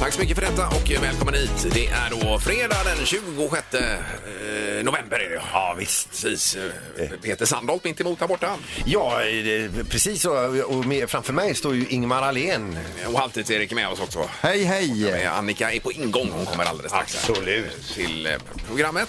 Tack så mycket för detta och välkommen hit. Det är då fredag den 26 eh, november är det Ja, visst. Precis. Eh, Peter Sandholt mitt emot här borta. Ja, precis. Och med, framför mig står ju Ingmar Ahlén. Och Halvtids-Erik är med oss också. Hej, hej! Annika är på ingång. Hon kommer alldeles strax Absolut. till eh, programmet.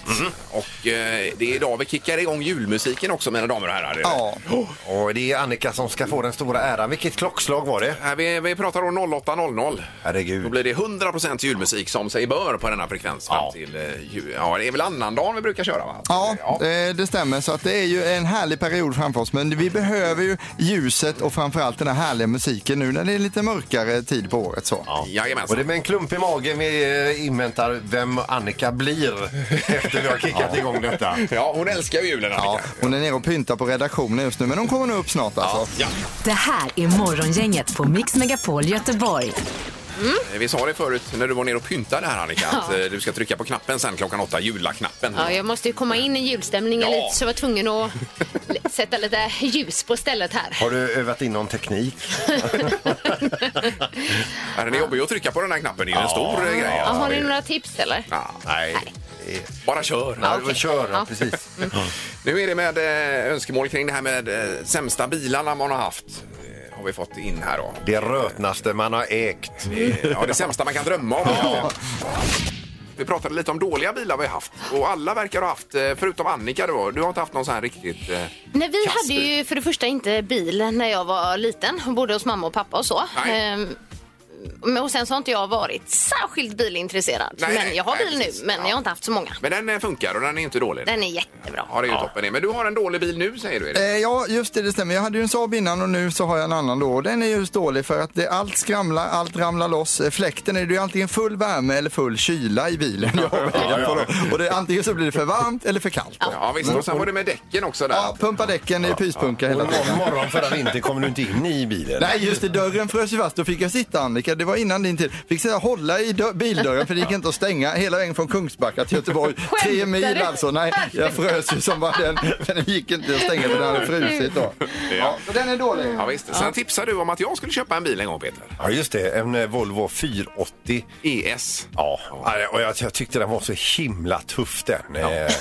Och eh, det är idag vi kickar igång julmusiken också mina damer och herrar. Ja, Och det är Annika som ska få den stora äran. Vilket klockslag var det? Här, vi, vi pratar då 08.00. Herregud. Då blir det 100% julmusik som sig bör på denna frekvens fram Ja. till eh, jul. Ja, det är väl annandagen vi brukar köra va? ja det, det stämmer. Så att det är ju en härlig period framför oss. Men vi behöver ju ljuset och framförallt den här härliga musiken nu när det är lite mörkare tid på året. Så. Jajamensan. Och det är med en klump i magen vi eh, inväntar vem Annika blir efter vi har kickat igång detta. Ja, hon älskar ju julen Annika. Ja, hon är nere och pyntar på redaktionen just nu, men hon kommer nog upp snart alltså. Ja. Det här är Morgongänget på Mix Megapol Göteborg. Eh, Vi sa det förut när du var nere och pyntade här Annika att eh, du ska trycka på knappen sen klockan åtta, jullaknappen. Ja, jag måste ju komma in i julstämningen Ja. lite så jag var tvungen att sätta lite ljus på stället här. Har du övat in någon teknik? Ja, Den är jobbig att trycka på den här knappen, det är ju en stor eh, grej. Ja, alltså. har ni Det- några tips eller? Ja, Nej. bara kör. Ja, okej. Kör, Ja. precis. Nu är det med eh, önskemål kring det här med eh, sämsta bilarna man har haft. Har vi fått in här då. Det rötnaste man har ägt. Ja, det sämsta man kan drömma om. Vi pratade lite om dåliga bilar vi har haft och alla verkar ha haft, eh, förutom Annika då, du har inte haft någon sån här riktigt... Eh, Nej, vi Kass hade ju för det första inte bil när jag var liten, bodde hos mamma och pappa och så. Nej. Ehm, och sen så har inte jag varit särskilt bilintresserad. Nej, men jag har nej, bil precis. nu, men Ja. jag har inte haft så många. men den eh, funkar och den är inte dålig. Den är jättebra. Ja, det är ju toppen det. Men du har en dålig bil nu säger du Erik? Eh, ja, just det, det stämmer. Jag hade ju en Saab innan och nu så har jag en annan då. Och Den är just dålig för att det, allt skramlar, allt ramlar loss. Eh, Fläkten är det ju antingen full värme eller full kyla i bilen. Jag väljer på då. Och det, antingen så blir det för varmt eller för kallt. då. Ja visst, och sen var det med däcken också där. Ja, pumpa däcken, det är pyspunka hela tiden. Någon morgon förra vintern kom du inte in i bilen. Nej, just det. Dörren frös ju fast. Då fick jag sitta, Annika. Det var innan din tid. Fick och hålla i dö- bildörren för det gick inte att stänga hela vägen från Kungsbacka till Göteborg. Tre mil du? alltså. Nej, jag frös ju som bara den. För den gick inte att stänga för den hade frusit då. Ja, så den är dålig. Ja, visst. Sen tipsade du om att jag skulle köpa en bil en gång Peter. Ja, just det. En eh, Volvo 480. ES. Ja, och jag, jag tyckte den var så himla tuff den. Eh,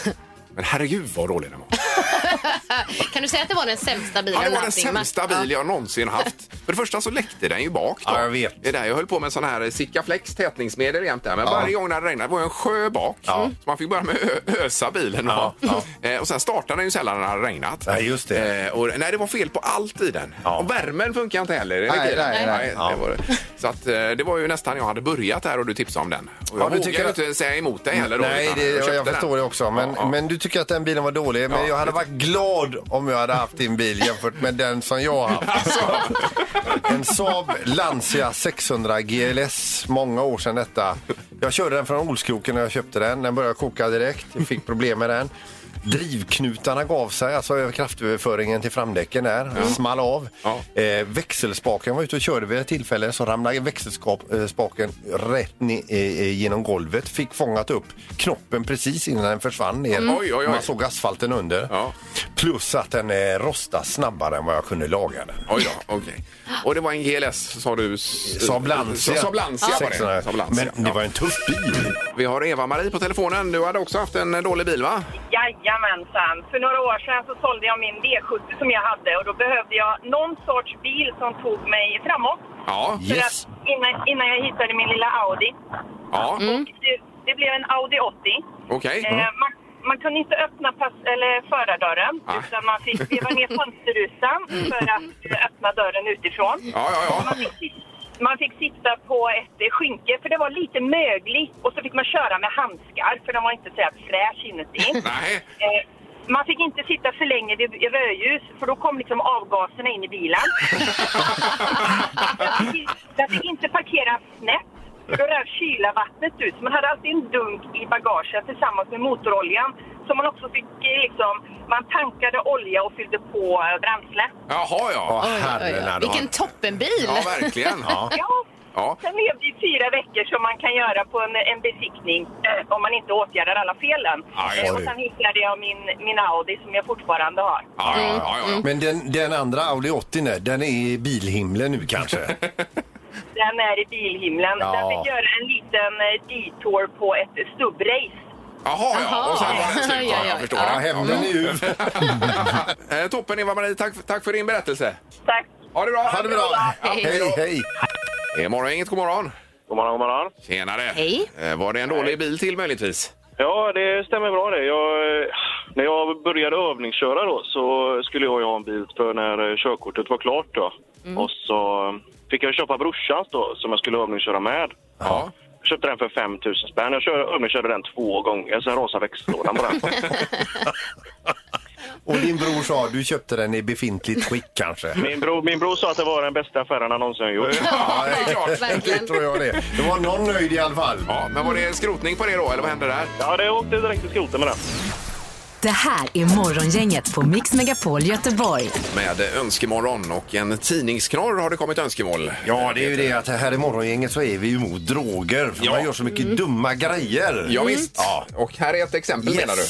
Men herregud vad dålig den var. Kan du säga att det var den sämsta bilen Ja, det var den sämsta bil jag någonsin haft. För det första så läckte den ju bak. Då. Ja, jag vet. Det är där jag höll på med sån här Sikaflex tätningsmedel jämt där. Men varje gång när det regnade det var ju en sjö bak. Så man fick börja med att ö- ösa bilen. Ja, Och, eh, och sen startade den ju sällan när det hade regnat. Nej, just det. Eh, och, nej, det var fel på allt i den. Ja. Och värmen funkar inte heller. Det Nej, nej, nej. det var det. Så att, eh, det var ju nästan jag hade börjat där och du tipsade om den. Och jag Ja, du vågade tycker inte säga emot dig heller. Då, Nej, det, jag, jag den. förstår det också. Men, Ja, ja. men du tycker att den bilen var dålig. Men Ja, jag hade varit glad om jag hade haft din bil jämfört med den som jag har haft. Alltså, En Saab Lancia 600 GLS, många år sedan detta. Jag körde den från Olskroken när jag köpte den. Den började koka direkt. Jag fick problem med den. Drivknutarna gav sig, alltså över kraftöverföringen till framdäcken där. Small av. Ja. Eh, växelspaken var ute och körde vid ett tillfälle så ramlade växelspaken rätt ner, eh, genom golvet. Fick fångat upp knoppen precis innan den försvann ner. Oj, oj, oj. Man såg asfalten under. Ja. Plus att den eh, rostade snabbare än vad jag kunde laga den. Oj då, okej. Och det var en GLS sa du? Saab Lancia. Saab Lancia var 600. det. Saab Lancia. Men det Ja. var en tuff bil. Vi har Eva-Marie på telefonen. Du hade också haft en eh, dålig bil va? Jajamensan. För några år sedan så sålde jag min V70 som jag hade och då behövde jag någon sorts bil som tog mig framåt. Ja. För Yes. att innan, innan jag hittade min lilla Audi. Ja, Och det, det blev en Audi 80. okej. Eh, man, man kunde inte öppna pass, eller förardörren Ah. utan man fick veva ner fönsterrutan för att öppna dörren utifrån. Ja, ja, ja. Man fick, man fick sitta på ett eh, skynke för det var lite mögligt och så fick man köra med handskar för den var inte så här fräsch inuti. Nej. Eh, man fick inte sitta för länge vid rödljus för då kom liksom avgaserna in i bilen. jag, fick, jag fick inte parkera snett för då rann kylarvattnet ut. Man hade alltid en dunk i bagaget tillsammans med motoroljan. Så man också fick liksom, man tankade olja och fyllde på eh, bränsle. Jaha, ja. Åh, Oj, oj, oj. herrarna. Vilken toppenbil! Ja, verkligen. Ja, Ja. Sen levde i fyra veckor som man kan göra på en, en besiktning eh, om man inte åtgärdar alla felen. Ja, Eh, ja, och sen hittade jag min, min Audi som jag fortfarande har. Ja, ja, ja, ja. Men den, den andra Audi 80 nu, den är i bilhimlen nu kanske? Den är i bilhimlen. Ja. Den fick göra en liten eh, detour på ett stubbrace. Jaha, ja. Och sen var det slut. Ja, Ja, ja, jag förstår. Ja, Ja. hämnden är ju... Eh, Toppen Eva-Marie, tack, tack för din berättelse. Tack! Ha det bra! Ha det bra! Hej. Hej, hej! Det är morgon, inget god morgon. God morgon, god morgon. Tjenare! Hej. Eh, Var det en dålig bil till möjligtvis? Ja, det stämmer bra det. Jag, eh, när jag började övningsköra då så skulle jag ju ha en bil för när eh, körkortet var klart då. Och så eh, fick jag köpa brorsans då som jag skulle övningsköra med. Ja. Köpte den för 5 000 spänn. Jag kör, övningskörde den två gånger, sen rasade växellådan på den. Och din bror sa du köpte den i befintligt skick kanske? Min bror, min bror sa att det var den bästa affären han någonsin gjort. Ja, det är klart. Det tror jag det. Det var någon nöjd i alla fall. Ja, men var det skrotning på det då, eller vad hände där? Ja, det åkte direkt till skroten med den. Det här är Morgongänget på Mix Megapol Göteborg. Med önskemål och en tidningsknorr har det kommit önskemål. Ja, det är ju det att här i morgongänget så är vi ju emot droger. För Ja. man gör så mycket dumma grejer. Ja, visst. Ja. Och här är ett exempel Yes. menar du?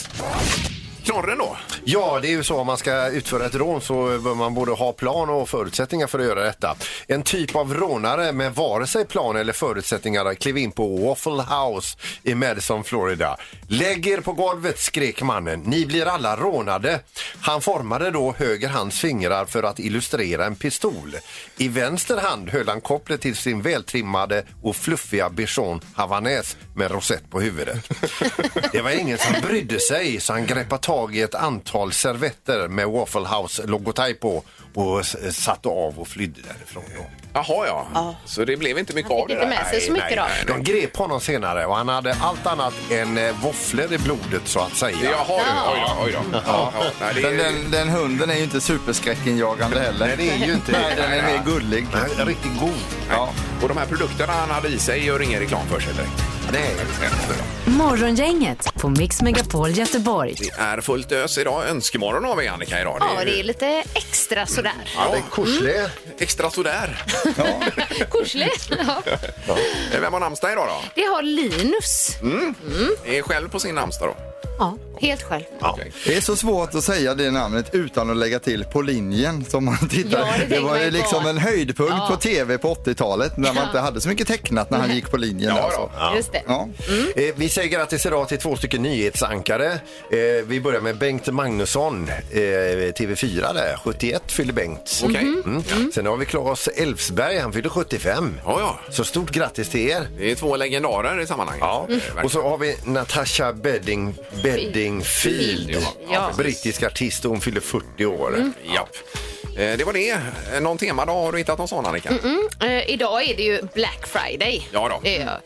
Knorren då? Ja, det är ju så om man ska utföra ett rån så bör man både ha plan och förutsättningar för att göra detta. En typ av rånare med vare sig plan eller förutsättningar klev in på Waffle House i Madison, Florida. Lägg er på golvet, skrek mannen. Ni blir alla rånade. Han formade då höger hands fingrar för att illustrera en pistol. I vänster hand höll han kopplet till sin vältrimmade och fluffiga bichon havanäs med rosett på huvudet. Det var ingen som brydde sig så han greppade tag i ett antal servetter med Waffle House logotyp på och satte av och flydde därifrån. Då. Jaha, ja. Så det blev inte mycket Han av fick det inte där? med sig så mycket då. De grep honom senare och han hade allt annat än eh, våfflor i blodet så att säga. Jaha, du. oj då. Oj då. Ja, ja. Nej, det Den, är... den, den hunden är ju inte superskräckinjagande heller. Nej, det är ju inte Nej, den är mer gullig. Nej, riktigt god. Ja. Och de här produkterna han hade i sig gör ingen reklam för sig direkt. Nej. Morgongänget på Mix Megapol Göteborg. Det är fullt ös idag. Önskemål har vi Annika idag. Ja, ju det är lite extra sådär. Ja, det är korslig. extra sådär. Ja. Eh, Vem har namnsdag idag då? Det har Linus. Är själv på sin namnsdag då? Ja, helt själv. Okej. Det är så svårt att säga det namnet utan att lägga till på linjen som man tittar. Ja, det det var ju på. liksom en höjdpunkt Ja. på tv på 80-talet när man Ja. inte hade så mycket tecknat när han gick på linjen. Ja, alltså. då. Just det. Ja. Eh, Vi säger grattis idag till två stycken nyhetsankare. Eh, Vi börjar med Bengt Magnusson, eh, TV4 där. 71 fyller Bengt. Okej. Mm. Sen har vi Claes Elfsberg, han fyller 75. Ja, ja. Så stort grattis till er. Det är två legendarer i sammanhanget. Ja. Och så har vi Natasha Bedding, Beddingfield. Ja. Brittisk artist och hon fyller 40 år. Japp. Eh, Det var det. Eh, Någon temadag har du hittat någon sån Annika? Eh, idag är det ju Black Friday. Ja då. Det är,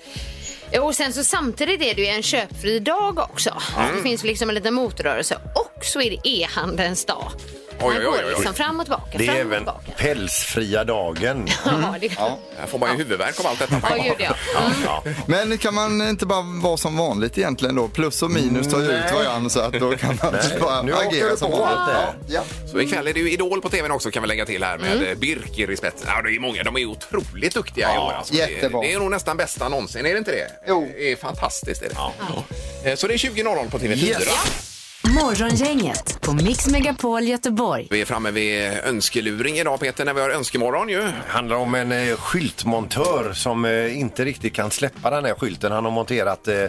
ja. och sen så samtidigt är det ju en köpfri dag också. Det finns liksom en liten motrörelse. Och så är det e-handelns dag. Oj, oj, går oj, oj. liksom fram och tillbaka, Det är fram och även tillbaka. pälsfria dagen. Ja, det, ja. Här får man ju huvudvärk av allt detta. Ja, gud ja. Mm. Ja. Men kan man inte bara vara som vanligt egentligen då? Plus och minus tar ju ut varandra så att då kan man bara Nu agera du som på vanligt. allt det. Ja. Så ikväll är det ju Idol på tvn också kan vi lägga till här med mm. Birker i spetsen. Ja, det är många. De är otroligt duktiga i år. Alltså. jättebra. Det, det är nog nästan bästa någonsin, är det inte det? Jo. Det är fantastiskt. Är det. Eh, Så det är 20.00 på TV4. Yes. Morgongänget på Mix Megapol Göteborg. Vi är framme vid önskeluring idag Peter, när vi har önskemorgon ju. handlar om en eh, skyltmontör som eh, inte riktigt kan släppa den här skylten han har monterat eh,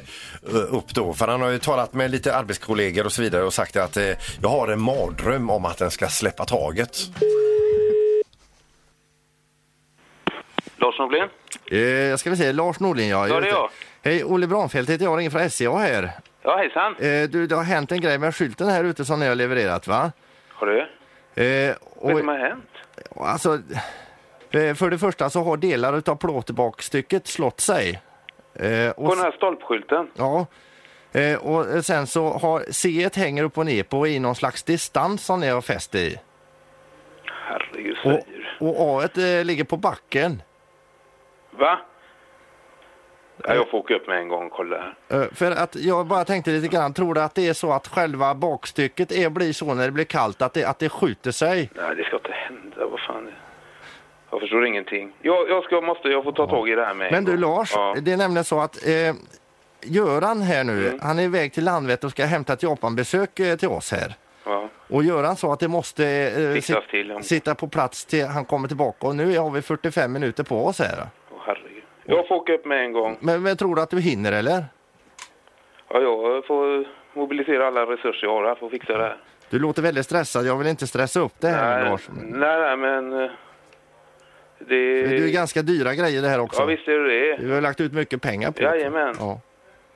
upp då. För han har ju talat med lite arbetskollegor och så vidare och sagt att eh, jag har en mardröm om att den ska släppa taget. Lars Norlén? Eh, jag ska vi se, Lars Norlin ja. Ja, det är jag. Hej, Olle Branfeldt heter jag, ringer från SCA här. Ja, hejsan. Eh, du, det har hänt en grej med skylten här ute som ni har levererat va? Har du? Eh, Vad och, som har hänt? alltså, eh, för det första så har delar utav plåtbakstycket slått sig. Eh, och, På den här stolpskylten? Ja. Eh, och sen så har C1 hänger upp och ner på i någon slags distans som ni har fäst i. Herregud, Och, säger och A1 eh, ligger på backen. Va? Ja, jag får åka upp med en gång och kolla här. Eh, För att jag bara tänkte lite grann, tror du att det är så att själva bakstycket är, blir så när det blir kallt, att det, att det skjuter sig? Nej, det ska inte hända. Vad fan? Jag förstår ingenting. Jag, jag ska, måste, jag får ta tag i det här med en Men du. Lars, Ja. det är nämligen så att eh, Göran här nu, Mm. han är iväg till Landvetter och ska hämta ett Japanbesök eh, till oss här. Ja. Och Göran sa att det måste eh, sit- till, ja. sitta på plats till han kommer tillbaka och nu har vi 45 minuter på oss här. Jag får åka upp med en gång. Men, men tror du att du hinner eller? Ja, jag får mobilisera alla resurser jag har här för att fixa det här. Du låter väldigt stressad, jag vill inte stressa upp det här nej, Lars. nej, nej, men... eh, Det... Det är ju ganska dyra grejer det här också. Ja, visst är det det. Vi har lagt ut mycket pengar på det. Jajamän. Ja.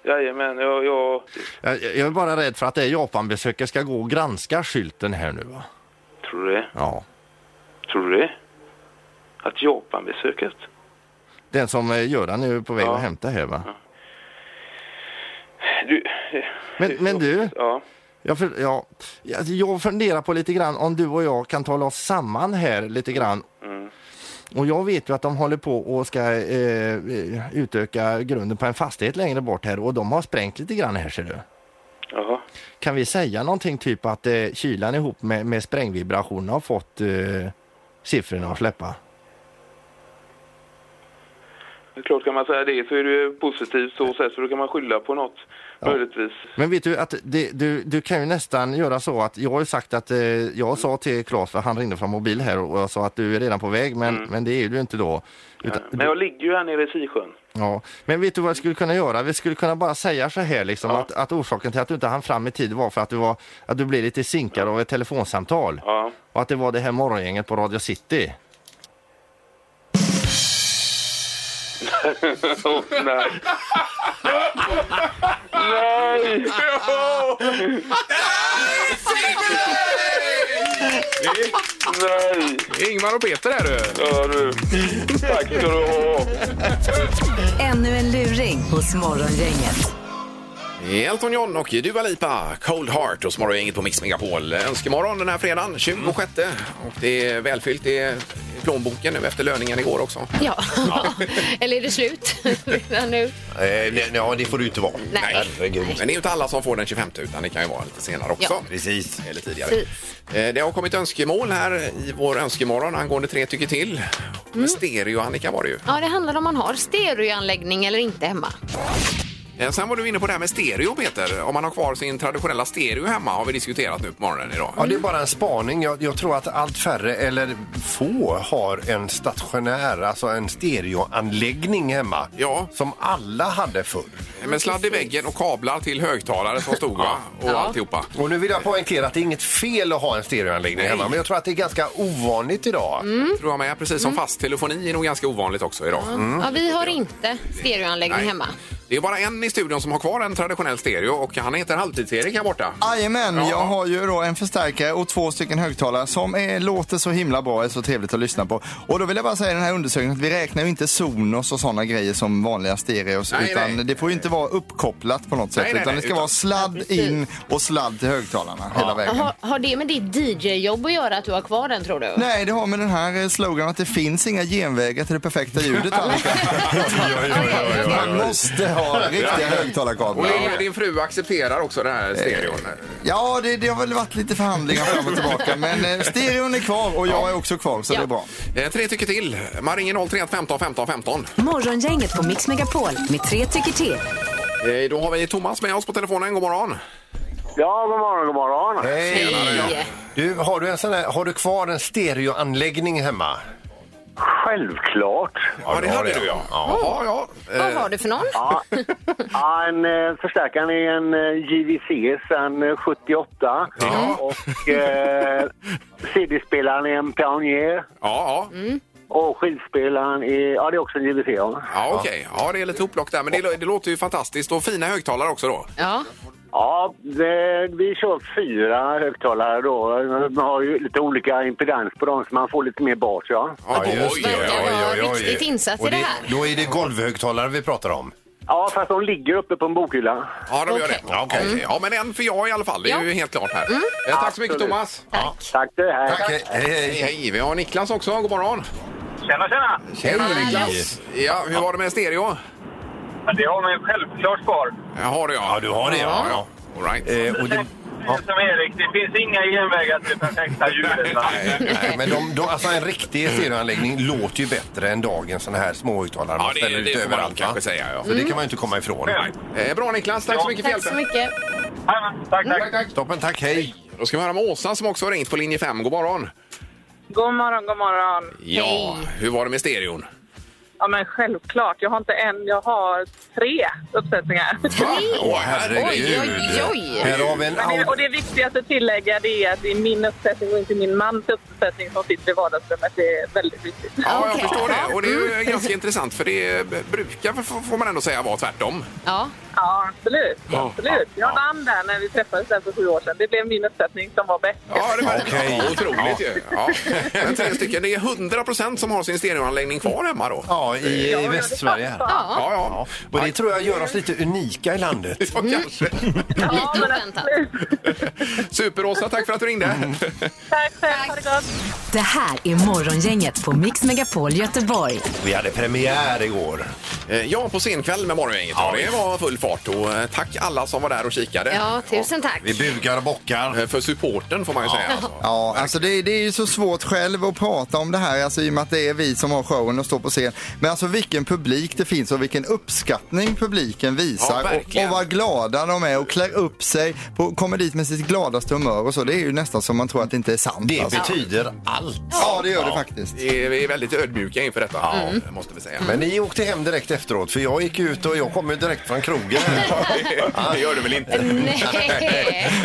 Jajamän, jag... jag Jag, jag är bara rädd för att det Japanbesöket ska gå och granska skylten här nu va? tror du det? Ja. Tror du det? Att Japanbesöket? Den som eh, Göran är på väg Ja. att hämta här va? Du... Men, men du, Ja. jag, för, ja, jag funderar på lite grann om du och jag kan tala oss samman här lite grann. Mm. Och jag vet ju att de håller på och ska eh, utöka grunden på en fastighet längre bort här och de har sprängt lite grann här ser du. Jaha. Kan vi säga någonting typ att eh, kylan ihop med, med sprängvibrationerna har fått eh, siffrorna att släppa? Klart kan man säga det så är det ju positivt så sätt så då kan man skylla på något. Möjligtvis. Men vet du att det, du, du kan ju nästan göra så att jag har ju sagt att eh, jag sa till Claes, för han ringde från mobil här och jag sa att du är redan på väg men, Mm. men det är du inte då. Utan, Men jag ligger ju här nere i Sisjön. ja. Men vet du vad jag skulle kunna göra? Vi skulle kunna bara säga så här liksom att, att orsaken till att du inte hann fram i tid var för att du, var, att du blev lite sinkad av ett telefonsamtal. Ja. Och att det var det här morgongänget på Radio City. Åh, nej. nej! Nej! Ingmar och Peter är du. Ja, du. Tack ska du ha. Ännu en luring hos Morgongänget. Elton John och Dua Lipa, Cold Heart och Morgongänget på Mix Megapol. Önskemorgon den här fredagen, 26. Och det är välfyllt i plånboken nu efter löningen igår också. Ja, eller är det slut redan nu? Eh, nej, ja, det får du inte vara. Nej. Herregud. Men det är ju inte alla som får den 25 utan det kan ju vara lite senare också. Ja. Precis. Eller tidigare. Precis. Eh, Det har kommit önskemål här i vår önskemorgon angående tre tycker till. Mm. Stereo, Annika var det ju. Ja, det handlar om man har stereoanläggning eller inte hemma. Eh, Sen var du inne på det här med stereo Peter. Om man har kvar sin traditionella stereo hemma har vi diskuterat nu på morgonen idag. Ja, det är bara en spaning. Jag, jag tror att allt färre, eller få, har en stationär, alltså en stereoanläggning hemma. Ja. Som alla hade förr. Med sladd i väggen och kablar till högtalare som stod va? Och Ja. alltihopa. Och nu vill jag poängtera att det är inget fel att ha en stereoanläggning Nej. hemma, men jag tror att det är ganska ovanligt idag. Tror jag med. Precis som fast telefoni är nog ganska ovanligt också idag. Ja, vi har inte stereoanläggning Nej. hemma. Det är bara en i studion som har kvar en traditionell stereo och han heter Halvtids-Erik här borta. Jajamän, Ja. jag har ju då en förstärkare och två stycken högtalare som är, låter så himla bra, är så trevligt att lyssna på. Och då vill jag bara säga i den här undersökningen att vi räknar ju inte Sonos och sådana grejer som vanliga stereos. Nej, utan nej. det får ju inte vara uppkopplat på något sätt. Nej, nej, utan det ska utan- vara sladd Ja, in och sladd till högtalarna hela vägen. Har, har det med ditt DJ-jobb att göra att du har kvar den tror du? Nej, det har med den här eh, sloganen att det finns inga genvägar till det perfekta ljudet. Man måste ha riktiga Och högtalarkablar. din, din fru accepterar också den här stereon. Ja, det, det har väl varit lite förhandlingar fram och tillbaka. Men eh, stereon är kvar och jag är också kvar, så Ja. det är bra. Eh, Tre tycker till. Man ringer 031 15 15 15. Morgongänget på Mix Megapol med tre tycker till. Eh, Då har vi Thomas med oss på telefonen. God morgon. Ja, god morgon, god morgon. Hej! Hej. Du, har, du en sån här, har du kvar en stereoanläggning hemma? Självklart. Ja, det hade det. du ja. Ja, ja. Vad Eh, har du för någon? Ja, ja en eh, förstärkaren är en eh, JVC sedan eh, 78. Och eh, CD-spelaren är en Pioneer. Ja, ja. Och skivspelaren är, ja det är också en JVC. Ja, Ja, okej. Ja, det är lite upplock där. Men det, det låter ju fantastiskt. Och fina högtalare också då. Ja. Ja det, vi kör fyra högtalare då. Man har ju lite olika impedans på dem så man får lite mer bas. Ja, Ja, just det. Verkar vara riktigt insatt i Och det här. Då är det golvhögtalare vi pratar om. ja fast de ligger uppe på en bokhylla. Ja, de gör Okej. det. Ja, okej. ja, men en för jag i alla fall. Det är Ja. ju helt klart här. Eh, Tack så mycket Absolut. Thomas. Tack du, hej. Tack, hej, hej, Hej, hej. hej. Vi har Niklas också. God morgon. Tjena, tjena! Tjena Niklas. Ja, hur var det med stereo? Det har man ju självklart kvar. Jag har det ja. Ja, du har det, ja. ja. All right. Eh, och det, som Erik, det finns inga genvägar till det perfekta ljudet. va? Nej, men de, de, alltså en riktig stereoanläggning låter ju bättre än dagens såna här småhögtalare man Ja, det- ställer det ut får man överallt. kanske säga, ja. Så det kan man ju inte komma ifrån. Eh, Bra Niklas, tack så mycket för Tack så hjälpen. mycket. Tack, tack. tack. Toppen, tack, hej! Då ska vi höra med Åsa som också har ringt på linje 5. God morgon. God morgon, god morgon. Ja, hur var det med stereon? Ja, men självklart. Jag har inte en, jag har tre uppsättningar. Åh, herregud. Oj, oj, oj. Här har vi en Men det, och det viktigaste att tillägga det är att det är min uppsättning och inte min mans uppsättning som sitter i vardagsrummet. Det är väldigt viktigt. Ja, jag Okej. förstår det. Och det är ju ganska intressant för det brukar, f- får man ändå säga, vara tvärtom. Ja. Ja, absolut. Ja. absolut. Jag vann där när vi träffades där för sju år sedan. Det blev min uppsättning som var bäst. Ja, det var Okej. ja, otroligt ju. Ja. Men tre stycken, det är 100 procent som har sin stereoanläggning kvar hemma då. Ja, i, i Västsverige. här. Ja. Ja, ja. Ja, och det tror jag gör oss lite unika i landet. Ja, kanske. Ja, Lite oväntat. Super-Åsa, tack för att du ringde. Tack själv. Ha det gott. Det här är Morgongänget på Mix Megapol Göteborg. Vi hade premiär igår. Eh, Ja, på scenkväll med Morgongänget. Ja, det var full fart. Och eh, tack alla som var där och kikade. Ja, tusen tack. Vi bugar och bockar. Eh, För supporten får man ju säga. Alltså. Ja, alltså det, det är ju så svårt själv att prata om det här, alltså i och med att det är vi som har showen och står på scen. Men alltså vilken publik det finns och vilken uppskattning publiken Ja, visar och, verkligen. och vad glada de är och klär upp sig, på, kommer dit med sitt gladaste humör och så. Det är ju nästan som man tror att det inte är sant. Det alltså. betyder allt. Ja, det gör det faktiskt. Vi är- väldigt ödmjuka inför detta, måste vi säga. Men ni åkte hem direkt efteråt, för jag gick ut och jag kom ju direkt från krogen. det gör du väl inte? Nej.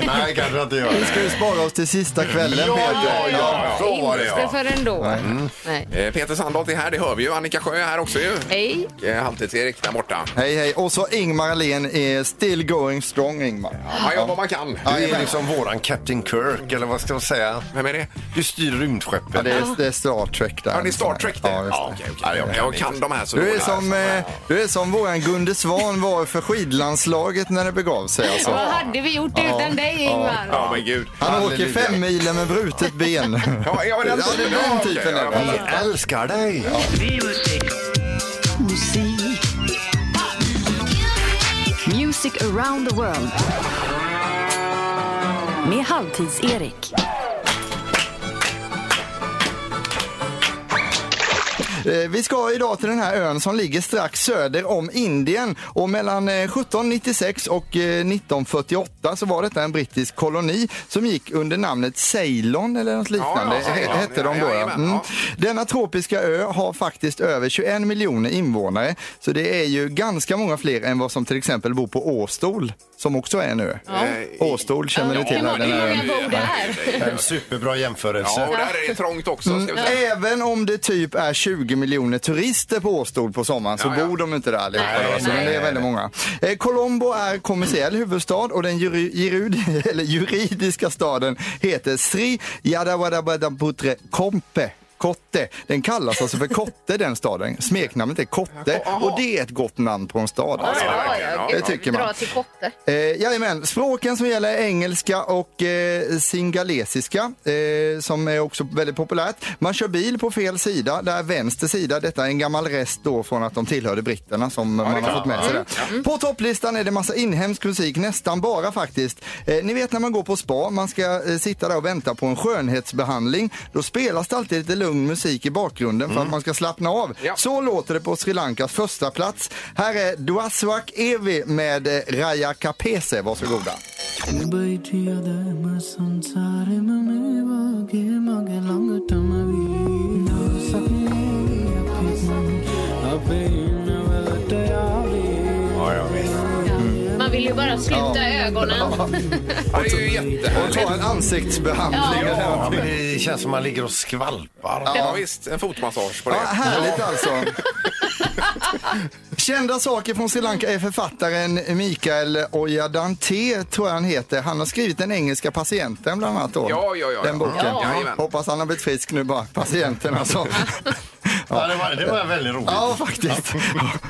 Nej, kanske inte gör. Vi ska ju spara oss till sista kvällen Ja, Peter. ja, ja, så var det Inte ja. förrän då. Nej. Eh, Peter Sandholt är här, det hör vi ju. Annika Sjö är här också ju. Hej. Och, eh, Halvtids-Erik där borta. Hej hej. Och så Ingmar Ahlén är still going strong Ingmar. Man gör vad man kan. Du är liksom våran Captain Kirk, eller vad ska man säga? Vem är det? Du styr rymdskeppet. Ja, det, är, det är Star Trek där. Ja, det är Star Trek det? Ja, just. Ja, okej, okej. Jag, jag kan de här så Du är, dåligt. som, eh, du är som våran Gunde Svan var för skidlandslaget när det begav sig. Alltså. Vad hade vi gjort utan dig Ingvar? Ja, men gud. Han åker Halleluja. fem milen med brutet ben. Ja, ja, den Ja, det är typen. den Ja, typen. okej, är det. ja, Vi älskar dig! Music Music around the world. Med Halvtids-Erik. Vi ska idag till den här ön som ligger strax söder om Indien och mellan eh, 1796 och eh, 1948 så var detta en brittisk koloni som gick under namnet Ceylon eller något liknande. Ja, ja, hette de då. Ja, Ja, Mm. ja. Denna tropiska ö har faktiskt över 21 miljoner invånare så det är ju ganska många fler än vad som till exempel bor på Åstol som också är en ö. Åstol känner ni till. Hur många bor där? En superbra jämförelse. Ja, och där är det trångt också. Ska vi säga. Även om det typ är 20 miljoner turister på Åstol på sommaren så bor de inte där allihopa. Nej, men nej, det är väldigt många. Eh, Colombo är kommersiell huvudstad och den juri, eller juridiska staden heter Sri Yadawadabadaputre Kompe. Kotte. Den kallas alltså för Kotte den staden. Smeknamnet är Kotte och det är ett gott namn på en stad. Alltså. Ja, ja, Det gud. tycker man. Dra till Kotte. Eh, jajamän, språken som gäller är engelska och eh, singalesiska eh, som är också väldigt populärt. Man kör bil på fel sida, där vänster sida. Detta är en gammal rest då från att de tillhörde britterna som man har fått med sig där. På topplistan är det massa inhemsk musik, nästan bara faktiskt. Eh, ni vet när man går på spa, man ska eh, sitta där och vänta på en skönhetsbehandling. Då spelas det alltid lite lugn musik i bakgrunden för att man ska slappna av. Ja. Så låter det på Sri Lankas första plats. Här är Duaswak Evi med eh, Raya Kapese, varsågoda. Man vill ju bara sluta ögonen. Ja, det är ju Och jättehärligt. ta en ansiktsbehandling. Ja, men det känns som man ligger och skvalpar. Ja, visst. En fotmassage på det. Ja, härligt alltså. Kända saker från Sri Lanka är författaren Mikael Oyadante, tror jag han heter. Han har skrivit Den engelska patienten bland annat. Då. Ja, ja, ja, Den boken. Ja. Hoppas han har blivit frisk nu bara, patienten alltså. Ja, det, var, det var väldigt roligt. Ja, faktiskt.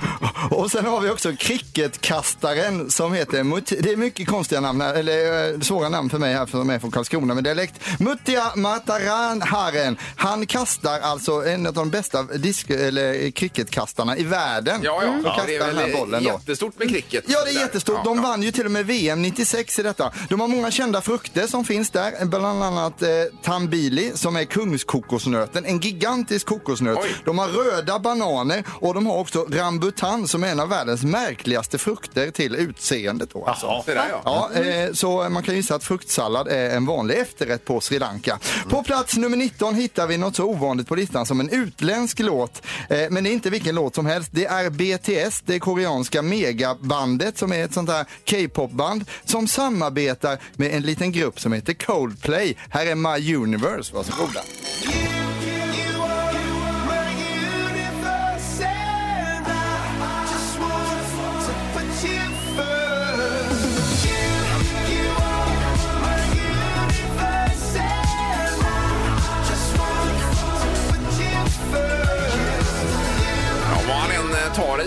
Och sen har vi också cricketkastaren som heter, Mut- det är mycket konstiga namn här, eller eh, svåra namn för mig här de är från Karlskrona med dialekt. Mutia Mataranharen, han kastar alltså en av de bästa disk, eller cricketkastarna i världen. Ja, ja. Ja kastar det är den här bollen då. jättestort med cricket. Ja, det är där. jättestort. Ja, De vann ju till och med VM 96 i detta. De har många kända frukter som finns där, bland annat eh, tambili som är kungskokosnöten, en gigantisk kokosnöt. Oj. De har röda bananer och de har också rambutan som är en av världens märkligaste frukter till utseendet. Då, alltså. Se där, ja. Ja, eh, så man kan gissa att fruktsallad är en vanlig efterrätt på Sri Lanka. På plats nummer 19 hittar vi något så ovanligt på listan som en utländsk låt. Eh, men det är inte vilken låt som helst. Det är BTS, det koreanska megabandet som är ett sånt där K-popband som samarbetar med en liten grupp som heter Coldplay. Här är My Universe, varsågoda. Yeah.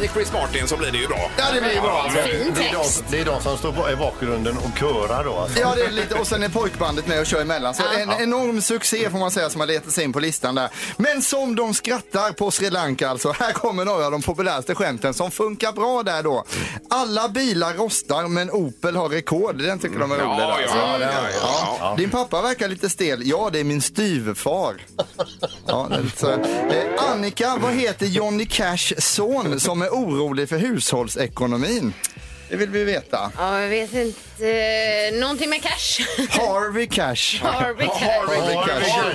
I Chris Martin så blir det ju bra. Ja, det blir bra. Alltså. Fin Det är, de, text. det är de som står på, i bakgrunden och körar då. Alltså. Ja, det är lite, och sen är pojkbandet med och kör emellan. Så en enorm succé får man säga som har letat sig in på listan där. Men som de skrattar på Sri Lanka alltså. Här kommer några av de populäraste skämten som funkar bra där då. Alla bilar rostar men Opel har rekord. Den tycker de är Ja, rolig. där, ja, alltså. ja, ja, ja, ja. Din pappa verkar lite stel. Ja, det är min styvfar. Ja, det är lite så. Eh, Annika, vad heter Johnny Cash son som är orolig för hushållsekonomin? Det vill vi veta. Ja, jag vet inte. Eh, någonting med cash. Harvey Cash. Harvey cash. Harvey Cash.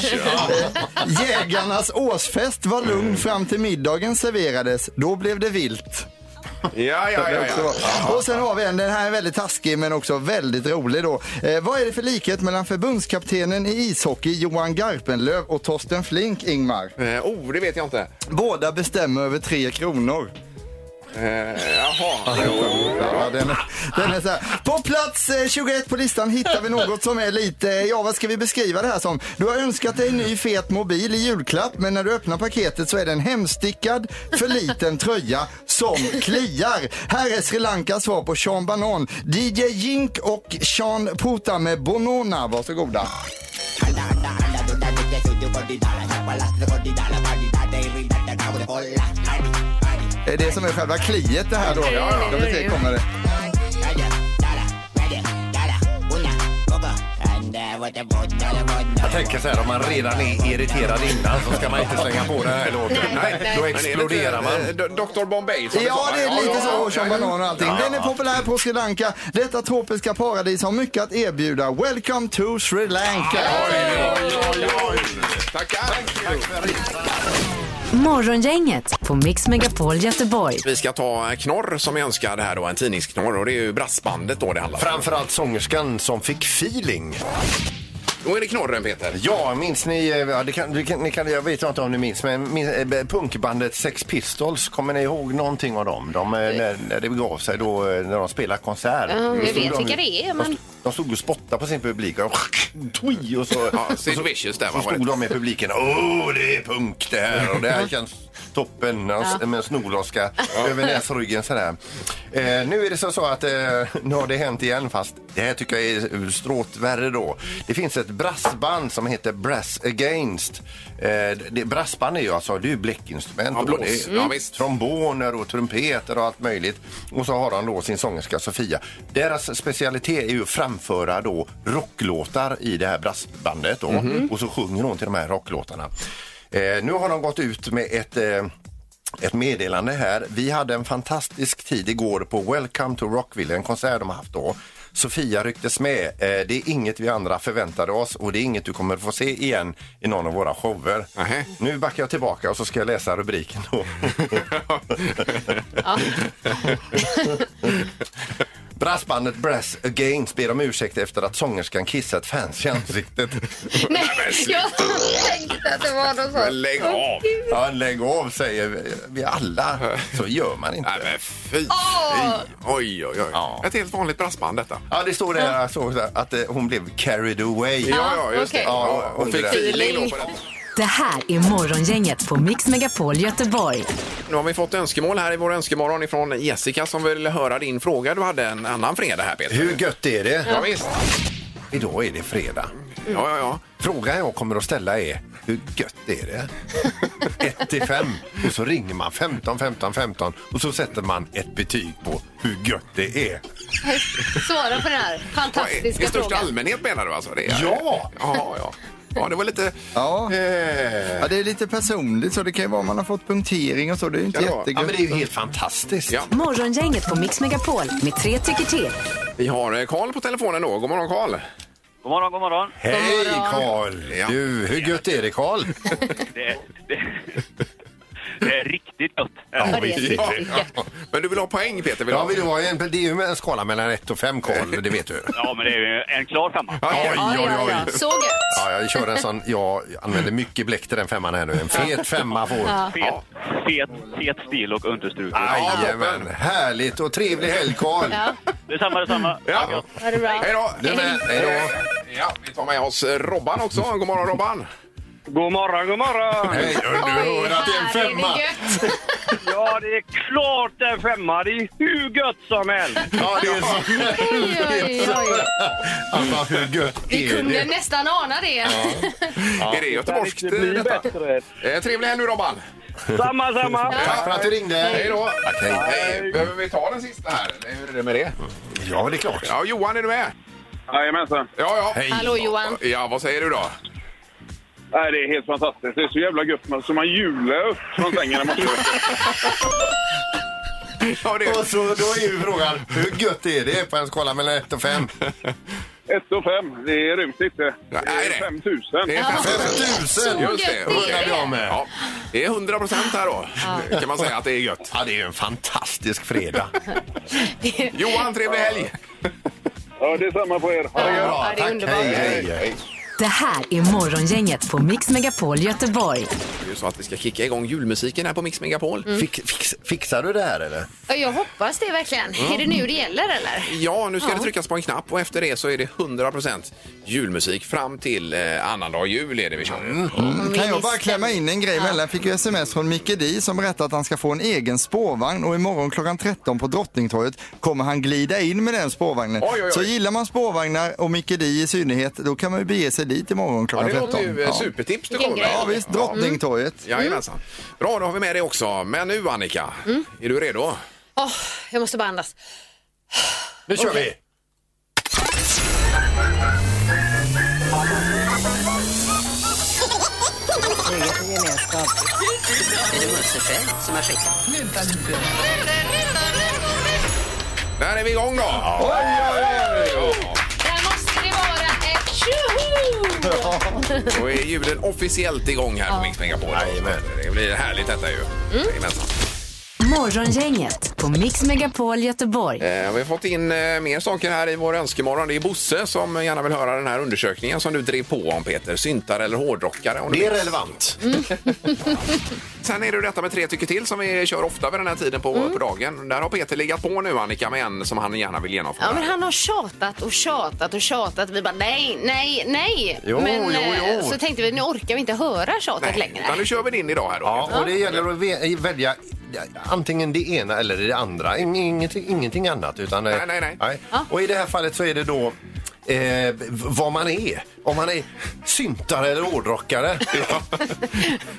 Cash, ja. Jägarnas årsfest var lugn fram till middagen serverades. Då blev det vilt. Ja, ja, ja, ja. Och sen har vi en, den här är väldigt taskig men också väldigt rolig då. Eh, vad är det för likhet mellan förbundskaptenen i ishockey Johan Garpenlöv och Torsten Flink, Ingmar? Eh, Oh, det vet jag inte. Båda bestämmer över tre kronor. Eh, jaha. Ja, den, den är så här. På plats eh, 21 på listan hittar vi något som är lite, ja vad ska vi beskriva det här som? Du har önskat dig en ny fet mobil i julklapp men när du öppnar paketet så är det en hemstickad för liten tröja som kliar. Här är Sri Lankas svar på Sean Banan. DJ Jink och Sean Puta med Bonona, varsågoda. Är det som är själva kliet det här då. Ja, ja, se, kommer det. Jag tänker så här, om man redan är irriterad innan så ska man inte slänga på den här låten. Nej, Då är det exploderar man. eh, Dr Bombay som Ja, det är lite så. Sean Banan och allting. Den är populär på Sri Lanka. Detta tropiska paradis har mycket att erbjuda. Welcome to Sri Lanka! Tackar. Morgongänget på Mix Megapol Göteborg. Vi ska ta knorr som jag önskar här då, en tidningsknorr och det är ju brassbandet då det handlar om. Framförallt sångerskan som fick feeling. Då är det knorren Peter. Ja, minns ni, eh, ja, det kan, det kan, ni kan, jag vet inte om ni minns, men min, eh, punkbandet Sex Pistols, kommer ni ihåg någonting av dem? De, eh, när, när det begav sig då, eh, när de spelade konsert. Ja, jag vet de- vilka det är, men... De, de stod och spottade på sin publik och, tui, och så, Ja, Sid Vicious där så stod det. de i publiken. Åh, det är punk det här och det här känns toppen ja. med en snorloska över näsryggen sådär. Eh, nu är det så, så att eh, nu har det hänt igen fast det här tycker jag är stråt värre då. Det finns ett brassband som heter Brass Against. Eh, det, brassband är ju alltså det är ju bläckinstrument. Ja, blås. det är Ja, visst. tromboner och trumpeter och allt möjligt. Och så har han då sin sångerska Sofia. Deras specialitet är ju att framföra då rocklåtar i det här brassbandet då. Mhm. Och så sjunger hon till de här rocklåtarna. Eh, nu har de gått ut med ett eh, ett meddelande här. Vi hade en fantastisk tid igår på Welcome to Rockville, en konsert de har haft då. Sofia rycktes med. Eh, Det är inget vi andra förväntade oss och det är inget du kommer få se igen i någon av våra shower. Nähä. Nu backar jag tillbaka och så ska jag läsa rubriken då. Brassbandet Brass Against ber om ursäkt efter att sångerskan kissat fans i ansiktet. Nej, jag tänkte att det var något sånt. Men lägg av. Ja, lägg av säger vi alla. Så gör man inte. Nej men fy. Åh. Oj, oj, oj. Ja. Ett helt vanligt brassband detta. Ja, det står där så, att eh, hon blev carried away. Ja, ja, just okej. det. Ja, och fick det. feeling då på detta. Det här är Morgongänget på Mix Megapol Göteborg. Nu har vi fått önskemål här i vår önskemål ifrån Jessica som vill höra din fråga. Du hade en annan fredag här Peter. Hur gött är det? Ja, visst. Idag är det fredag. Ja, ja, ja. Frågan jag kommer att ställa är, hur gött är det? 1 till 5 och så ringer man 15 15 15 och så sätter man ett betyg på hur gött det är. Svara på den här I, fantastiska I största frågan. allmänhet menar du alltså? Det är, Ja! Ja, ja. Ja, det var lite... Ja. Eh, ja, det är lite personligt så det kan ju vara om man har fått punktering och så. Det är ju inte Ja, det var- Ja, jättegött. men det är ju helt fantastiskt. Ja. Morgongänget på Mix Megapol med tre tycker till. Vi har eh, Karl på telefonen då. God morgon Karl. God morgon, god morgon. Hej Karl! Ja. Du, hur gött är det Karl? Det, det. Ja, visst. Ja. Men du vill ha poäng Peter? Vill du Ja, ha? vill du ha en, det är ju en skala mellan 1 och 5 Karl, det vet du. Ja, men det är ju en klar femma. Ja, Oj, Ja, oj, ja, oj. ja. Så gött. Ja, jag kör en sån, jag använder mycket bläck till den femman här nu. En fet femma får. Fet, fet, fet stil och understruken. Jajamän, härligt och trevlig helg Karl. Ja, Detsamma, detsamma. Ja. ha det bra. Hej då! Du med, hej då. Ja, vi tar med oss Robban också. God morgon Robban! God morgon, god morgon. Hej, du hör att det är en här är femma. det gött. Ja, det är klart det är femma. Det är hur gött som helst. Ja, det är så. Oj, oj, oj. Alltså, hur gött Vi är kunde det? nästan ana det. Är det göteborgskt Det blir eh, detta? bättre. Eh, trevlig helg nu Robban! Samma, samma. Tack för att du ringde. Hej då! hej. Hej. Behöver vi ta den sista här? eller Hur är det med det? Ja, det är klart. Ja, Johan är du med? Jajamensan. Ja, ja. Hej. Hallå Johan. Ja, vad säger du då? Nej, det är helt fantastiskt. Det är så jävla gött. Man- Så man hjular upp från sängen när man kör. Ja, det Och så då är ju frågan, hur gött är det på en skala mellan 1 och 5? 1 och 5, det ryms inte. Det är nej. 5 000. Det är Ja. 5000! Just det. Rundar vi av med. Ja, det är 100 procent här då. Kan man säga att det är gött. Ja, det är ju en fantastisk fredag. Johan, trevlig helg! Ja, det är samma på er. Ha det gött. Ja, det är Tack, underbart. hej, hej. Det här är Morgongänget på Mix Megapol Göteborg. Det är ju så att vi ska kicka igång julmusiken här på Mix Megapol. Fix, fix, fixar du det här eller? Ja, Jag hoppas det verkligen. Är det nu det gäller eller? Ja, nu ska Ja. det tryckas på en knapp och efter det så är det 100 procent julmusik fram till eh, annandag jul är det vi kör. Mm. Kan jag bara klämma in en grej mellan? Jag fick ju sms från Micke Di som berättar att han ska få en egen spårvagn och imorgon klockan 13 på Drottningtorget kommer han glida in med den spårvagnen. Oj, oj, oj. Så gillar man spårvagnar och Micke Di i synnerhet, då kan man ju bege sig dit imorgon Ja, klockan det 13. låter ju eh, Ja. supertips du kommer med. Ja visst, Drottningtorget. Jajamensan. Bra, då har vi med det också. Men nu Annika, är du redo? Åh, jag måste bara andas. Nu kör vi! Där är vi igång då! Oj, oj, oj. Då är julen officiellt igång här på Mix Megapol. Jajamän. Det blir härligt detta ju. Jajamensan. Morgongänget på Mix Megapol Göteborg. Eh, vi har fått in eh, mer saker här i vår önskemål. Det är Bosse som gärna vill höra den här undersökningen som du drev på om Peter. Syntare eller hårdrockare? Om du Det är minns. relevant. Sen är det ju detta med tre tycker till som vi kör ofta vid den här tiden på, på dagen. Där har Peter legat på nu Annika med en som han gärna vill genomföra. Ja, men han har tjatat och tjatat och tjatat. Vi bara nej, nej, nej. Jo, men jo, eh, jo. så tänkte vi nu orkar vi inte höra tjatet Nej, längre. utan nu kör vi din idag här då. Ja, och det gäller att ve- välja antingen det ena eller det andra. Ing- Ingenting, ingenting annat. Utan, eh, Nej, nej, nej. Och i det här fallet så är det då eh, vad man är. Om man är syntare eller hårdrockare.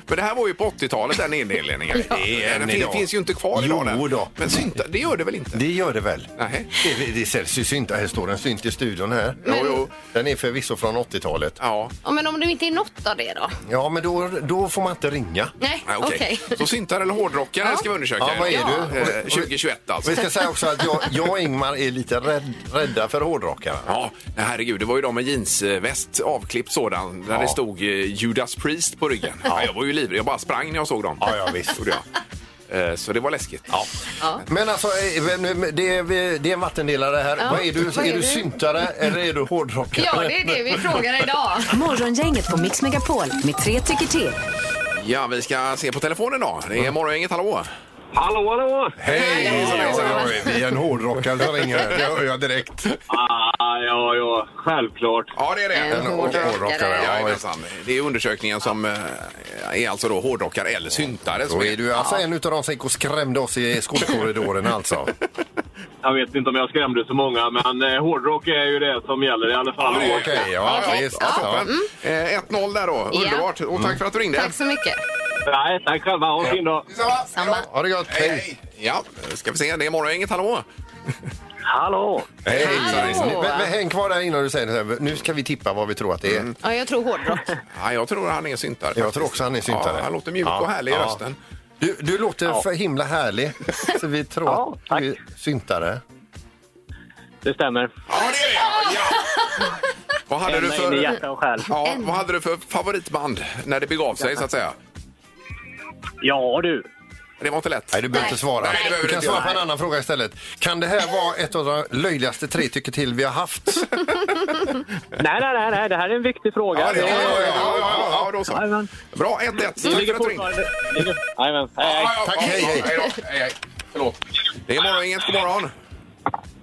Men det här var ju på 80-talet den indelningen. Det är den en fin- idag. finns ju inte kvar Jo idag. den. då. Men synta, det gör det väl inte? Det gör det väl? Nej. Det, det säljs ju syntar. Här står en synt i studion här. Jo, jo. Den är förvisso från 80-talet. Ja. Ja, men om det inte är något av det då? Ja, men då, då får man inte ringa. Nej, Nej, okej. okej. Så syntare eller hårdrockare Ja. ska vi undersöka. Ja, vad är Ja. du? Eh, 2021 alltså. Vi ska säga också att jag, jag och Ingmar är lite rädd, rädda för hårdrockare. Ja, herregud. Det var ju de med jeansväst, avklippt sådan, där Ja. det stod eh, Judas Priest på ryggen. Ja. Jag var ju livrädd. Jag bara sprang när jag såg dem. Ja, ja, visst. Gjorde jag. Eh, Så det var läskigt. Ja. Men alltså, eh, nu- det är, det är en vattendelare här. Ja, Vad är du? vad är är du du? syntare eller är du hårdrockare? Ja, det är det vi frågar idag. Morgongänget på Mix Megapol med tre tycker till. ja, vi ska se på telefonen då. Det är Morgongänget, hallå! Hallå, hallå! Hej! Oj, Vi är en hårdrockare som ringer. Det hör jag direkt. Ah, ja, ja, självklart. Ja, det är det. En hårdrockare. Ja, nästan. Det är undersökningen som eh, är alltså då hårdrockare eller syntare. som Då är du alltså en av de som gick och skrämde oss i skolkorridoren alltså. Jag vet inte om jag skrämde så många, men eh, hårdrock är ju det som gäller i alla fall. Ja, Okej, ja, Okej. visst. Ja, Ja. toppen. Eh, 1-0 där då. Underbart. Och tack för att du ringde. Tack så mycket. Nej, tack själva. Ha en fin dag. Samma. Ha det gott. Hej, Hej! Ja, ska vi se. Det är morgongänget. Hallå! Hallå! Hej! Hallå. Men, men häng kvar där innan du säger det. här. Nu ska vi tippa vad vi tror att det är. Ja, jag tror hårdrock. Ja, jag tror han är syntare. Jag tror också han är syntare. Ja, han låter mjuk Ja, och härlig i ja. rösten. Du, du låter för himla härlig. Så vi tror Ja, att du är syntare. Det stämmer. Ja, det är det! Ja. Vad hade du Ända in för... Ja, vad hade du för favoritband när det begav sig, så att säga? Ja, du. Det var inte lätt. Nej, du behöver inte svara. Nej, det behöver du du kan inte svara på en annan fråga istället. Kan det här vara ett av de löjligaste tre tycker till vi har haft? Nej, nej, nej, nej. Det här är en viktig fråga. Ja, det, ja, Det- ja, ja, ja, ja, då så. Bra, 1-1. Det Tack för att du ringde. Jajamän. Tack, hej, hej. Hej, hej. Förlåt. Det är morgongänget. God morgon.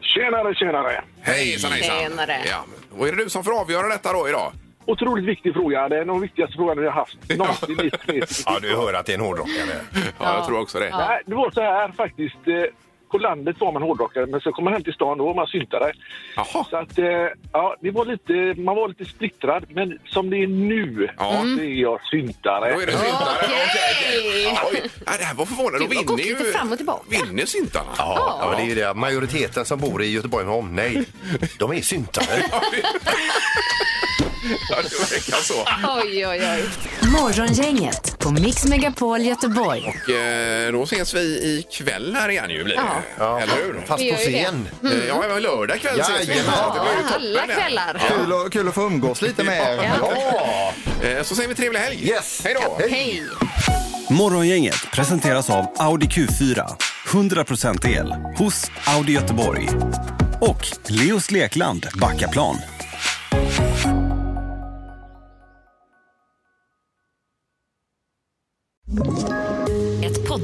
Tjenare, tjenare. Hejsan, hejsan. Tjenare. Ja. Och är det du som får avgöra detta då idag? Otroligt viktig fråga. Det är den viktigaste frågan vi har haft någonsin i Ja, du hör att det är en hårdrockare. Ja, jag tror också det. Nej, det var så här faktiskt. eh, På landet var man hårdrockare, men så kom man hem till stan, då var man syntare. Jaha. Så att, eh, ja, det var lite, man var lite splittrad, men som det är nu Ja. så är jag syntare. Då är det syntare. Okej. Oj, nej, det här var förvånande. Då Gud, vad vinner ju... fram och tillbaka. Vinner syntarna. Ja, ja, det är ju det. Majoriteten som bor i Göteborg med omnejd, de är syntare. Ja, det verkar så. Oj, oj, oj. Morgongänget på Mix Megapol Göteborg. Och eh, då ses vi ikväll här igen ju blir det. Ja. Eller hur? Fast Vi på gör ju det. scen. Eh, Ja, även lördag kväll ses vi. Jajamän. Det blir ju toppen Alla det. kvällar. Kul, och, kul att få umgås lite med er. Ja! Eh, Så säger vi trevlig helg. Yes. Hej då. Hej. Morgongänget presenteras av Audi Q4. 100% el hos Audi Göteborg. Och Leos Lekland Backaplan.